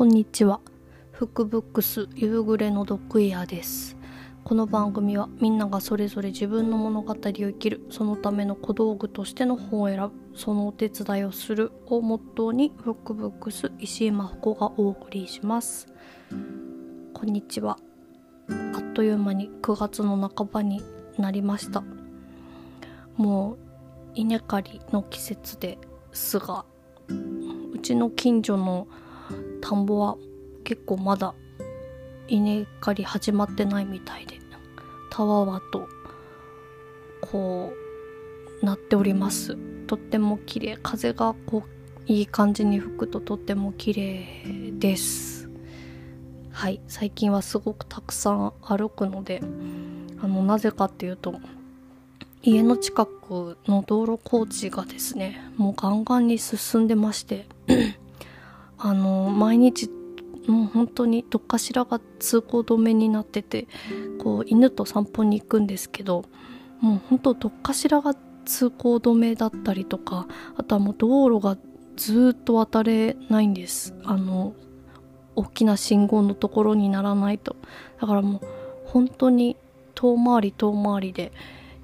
こんにちは。フックブックス夕暮れのドッグイヤーです。この番組はみんながそれぞれ自分の物語を生きる、そのための小道具としての本を選ぶ、そのお手伝いをするをモットーにフックブックス石井真帆子がお送りします。こんにちは。あっという間に9月の半ばになりました。もう稲刈りの季節ですが、うちの近所の田んぼは結構まだ稲刈り始まってないみたいでたわわとこうなっております。とっても綺麗。風がこういい感じに吹くととっても綺麗です。はい。最近はすごくたくさん歩くのであのなぜかっていうと家の近くの道路工事がですねもうガンガンに進んでましてあの毎日もう本当にどっかしらが通行止めになっててこう犬と散歩に行くんですけどもう本当どっかしらが通行止めだったりとかあとはもう道路がずっと渡れないんです。あの大きな信号のところにならないと。だからもう本当に遠回り遠回りで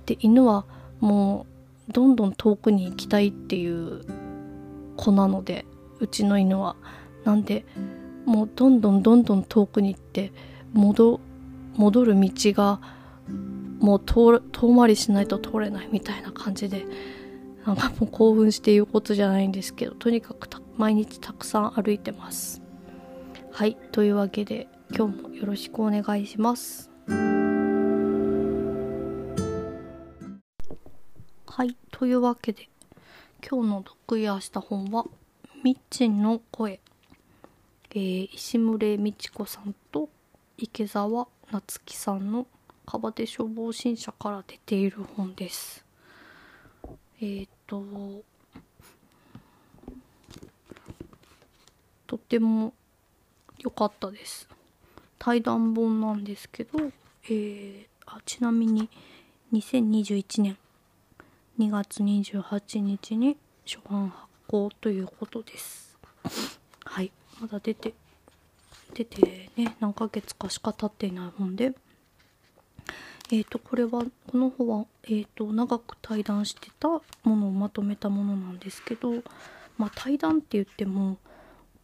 で犬はもうどんどん遠くに行きたいっていう子なのでうちの犬は。なんでもうどんどんどんどん遠くに行って戻戻る道がもう遠遠回りしないと通れないみたいな感じでなんかもう興奮して言うことじゃないんですけどとにかく毎日たくさん歩いてます。はいというわけで今日もよろしくお願いします。はいというわけで今日の読イヤーした本はミッチンの声、えー、石牟礼美智子さんと池澤夏樹さんの川手消防新社から出ている本です。えっ、ととても良かったです。対談本なんですけど、えー、あちなみに2021年2月28日に初版発行ということです。はい、まだ出て出てね何ヶ月かしか経っていない本で、えっ、ー、とこれはこの本はえっ、ー、と長く対談してたものをまとめたものなんですけど、まあ対談って言っても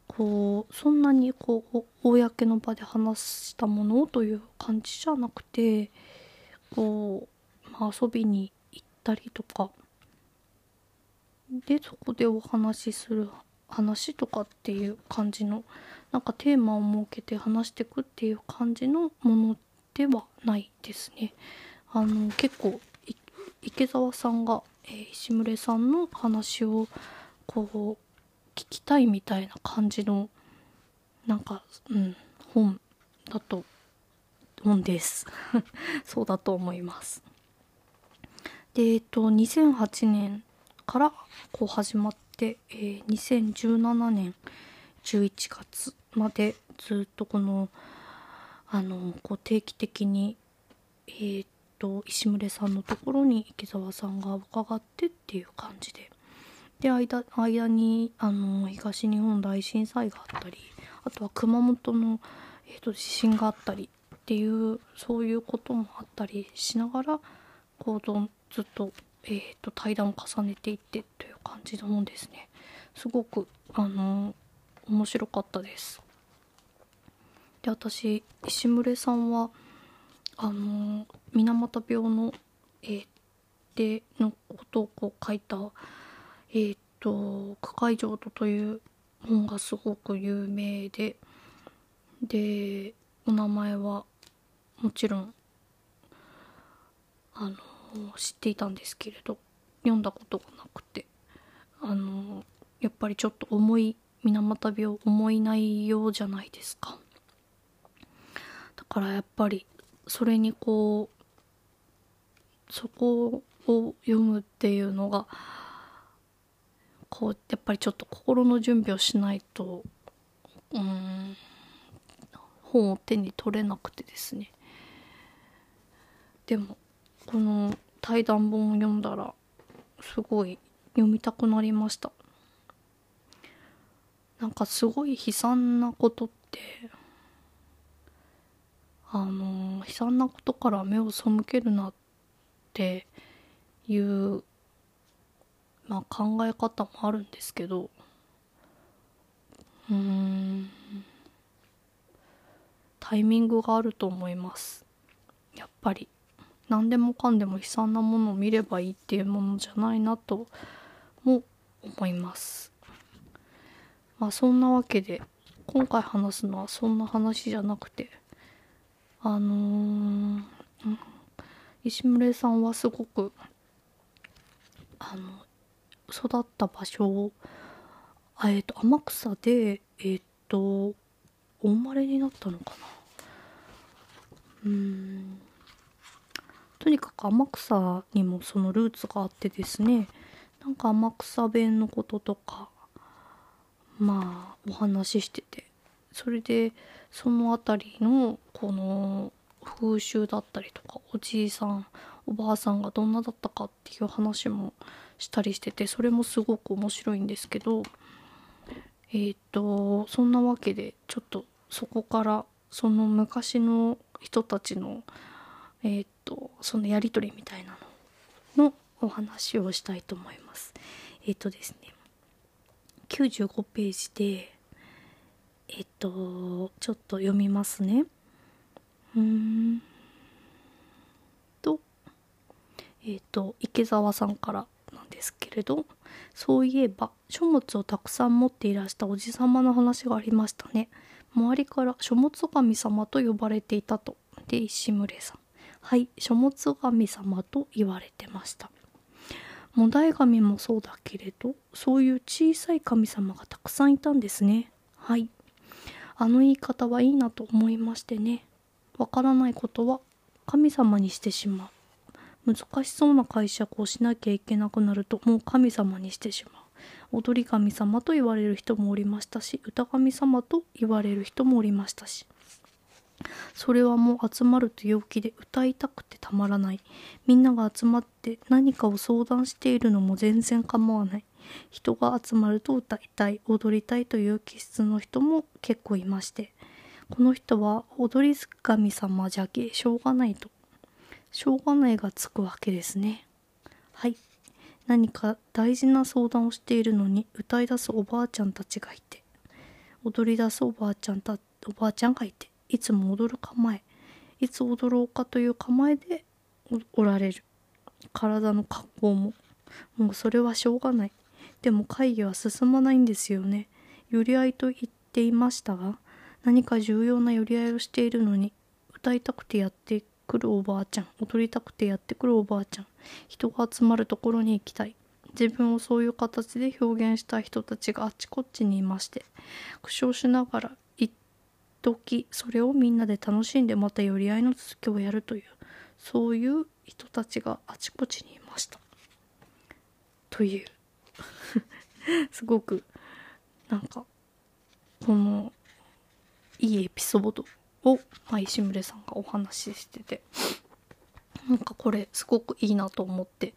こうそんなにこう公の場で話したものという感じじゃなくてこう、まあ、遊びに行ったりとかでそこでお話しする話とかっていう感じのなんかテーマを設けて話してくっていう感じのものではないですね。あの結構池澤さんが、えー、石牟礼さんの話をこう聞きたいみたいな感じのなんか、うん、本だと本です。そうだと思います。でえっと2008年からこう始まって、えー、2017年11月までずっとこのあのこう定期的にえー、っと石牟礼さんのところに池澤さんが伺ってっていう感じで。で間間にあの東日本大震災があったりあとは熊本の、えー、っと地震があったりっていうそういうこともあったりしながらこうずっとえーと、対談を重ねていってという感じのもんですね。すごくあの面白かったです。で私石牟礼さんはあの水俣病の、えー、でのことをこう書いたえっ、と「区会浄土」という本がすごく有名ででお名前はもちろんあの知っていたんですけれど読んだことがなくてあのやっぱりちょっと重い水俣病重い内容じゃないですか。だからやっぱりそれにこうそこを読むっていうのがこうやっぱりちょっと心の準備をしないとうん本を手に取れなくてですね。でもこの対談本を読んだらすごい読みたくなりました。なんかすごい悲惨なことってあの悲惨なことから目を背けるなっていうまあ考え方もあるんですけどうんタイミングがあると思います。やっぱり。何でもかんでも悲惨なものを見ればいいっていうものじゃないなとも思います。まあそんなわけで今回話すのはそんな話じゃなくてあのー、石村さんはすごくあの育った場所をえっ、ー、と天草でえっ、ー、とお生まれになったのかな。うん。とにかく天草にもそのルーツがあってですね。なんか天草弁のこととかまあお話ししてて。それでその辺りのこの風習だったりとかおじいさんおばあさんがどんなだったかっていう話もしたりしててそれもすごく面白いんですけどえっ、とそんなわけでちょっとそこからその昔の人たちのえっ、ー、とそのやり取りみたいなののお話をしたいと思います。えっ、とですね95ページでえっとちょっと読みますね。うんとえっと池澤さんからなんですけれどそういえば書物をたくさん持っていらしたおじさまの話がありましたね。周りから書物神様と呼ばれていたと。で石牟礼さん。はい書物神様と言われてました。菩提神もそうだけれどそういう小さい神様がたくさんいたんですね。はい。あの言い方はいいなと思いましてね。わからないことは神様にしてしまう。難しそうな解釈をしなきゃいけなくなるともう神様にしてしまう。踊り神様と言われる人もおりましたし歌神様と言われる人もおりましたし。それはもう集まると陽気で歌いたくてたまらない。みんなが集まって何かを相談しているのも全然構わない。人が集まると歌いたい踊りたいという気質の人も結構いまして。この人は踊り神様じゃけしょうがないと。しょうがないがつくわけですね。はい。何か大事な相談をしているのに歌い出すおばあちゃんたちがいて。踊り出すおばあちゃんたおばあちゃんがいて。いつも踊る構えいつ踊ろうかという構えでおられる。体の格好ももうそれはしょうがない。でも会議は進まないんですよね。寄り合いと言っていましたが何か重要な寄り合いをしているのに歌いたくてやってくるおばあちゃん踊りたくてやってくるおばあちゃん人が集まるところに行きたい。自分をそういう形で表現した人たちがあちこちにいまして苦笑しながら時それをみんなで楽しんでまた寄り合いの続きをやるというそういう人たちがあちこちにいました。という。すごくなんかこのいいエピソードを、まあ、石村さんがお話ししててなんかこれすごくいいなと思って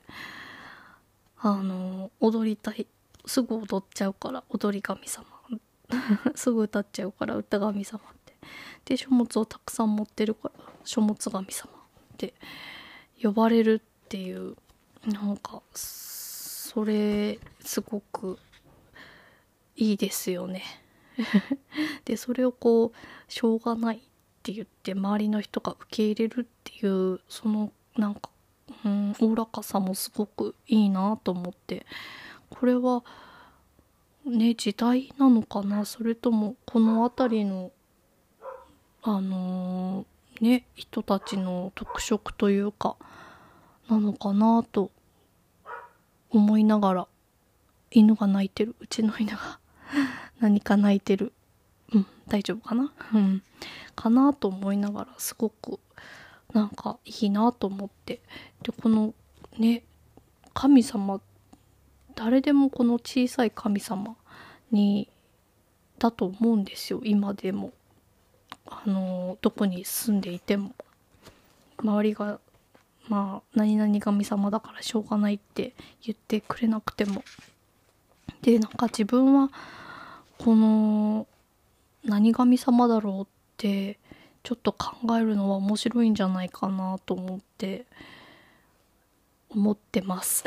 あの踊りたい。すぐ踊っちゃうから踊り神様。すぐ歌っちゃうから歌神様。で書物をたくさん持ってるから書物神様って呼ばれるっていうなんかそれすごくいいですよね。でそれをこうしょうがないって言って周りの人が受け入れるっていうそのなんかうんおおらかさもすごくいいなと思って。これはね時代なのかな？それともこの辺りのあのー、ね人たちの特色というかなのかなと思いながら犬が鳴いてる。うちの犬が 何か鳴いてる。うん大丈夫かな？うん。かなと思いながらすごくなんかいいなと思って。でこのね神様誰でもこの小さい神様にだと思うんですよ。今でも。あのどこに住んでいても周りがまあ何々神様だからしょうがないって言ってくれなくても。でなんか自分はこの何神様だろうってちょっと考えるのは面白いんじゃないかなと思って思ってます。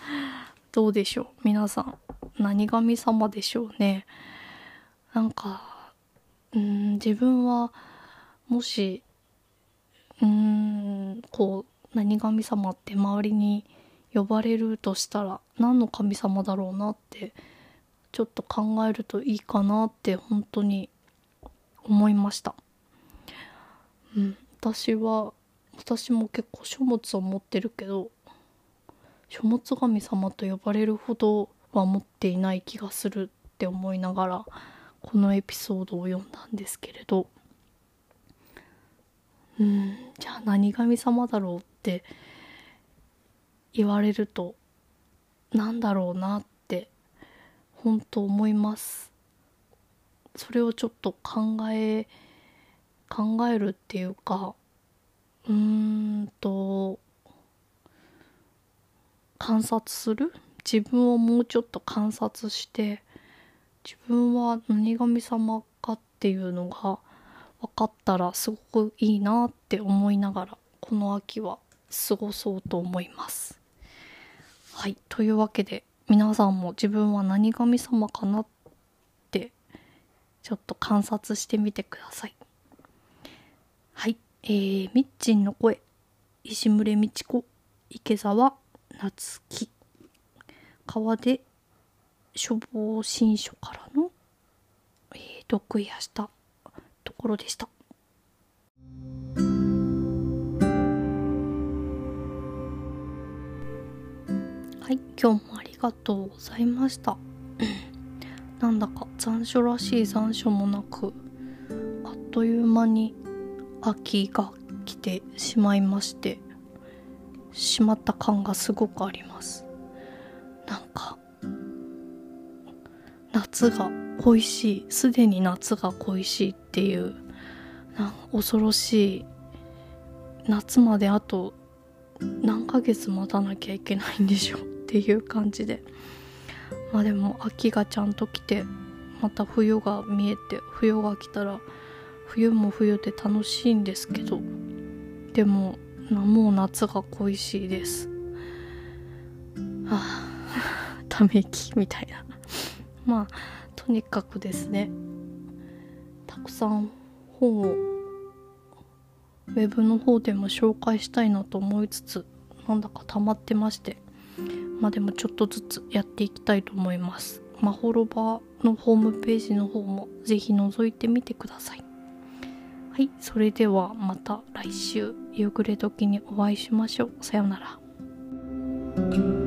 どうでしょう？皆さん何神様でしょうね？なんかうん自分はもしうんこう何神様って周りに呼ばれるとしたら何の神様だろうなってちょっと考えるといいかなって本当に思いました。うん、私は私も結構書物を持ってるけど書物神様と呼ばれるほどは持っていない気がするって思いながらこのエピソードを読んだんですけれど。うん。じゃあ何神様だろうって言われるとなんだろうなって本当思います。それをちょっと考え考えるっていうかうーんと観察する？自分をもうちょっと観察して自分は何神様かっていうのが分かったらすごくいいなって思いながらこの秋は過ごそうと思います。はいというわけで皆さんも自分は何神様かなってちょっと観察してみてください。はい、えー、ミッチンの声石牟礼道子池澤夏樹川で処方新書からの、えー、読意したところでした。はい、今日もありがとうございました。なんだか残暑らしい残暑もなく、あっという間に秋が来てしまいまして、しまった感がすごくあります。夏が恋しい、すでに夏が恋しいっていう、恐ろしい、夏まであと何ヶ月待たなきゃいけないんでしょうっていう感じで。まあでも秋がちゃんと来てまた冬が見えて冬が来たら冬も冬で楽しいんですけどでももう夏が恋しいです。はあため息みたいな。まあとにかくですねたくさん本をウェブの方でも紹介したいなと思いつつなんだか溜まってましてまあでもちょっとずつやっていきたいと思います。まほろばのホームページの方もぜひ覗いてみてください。はい、それではまた来週夕暮れ時にお会いしましょう。さようなら。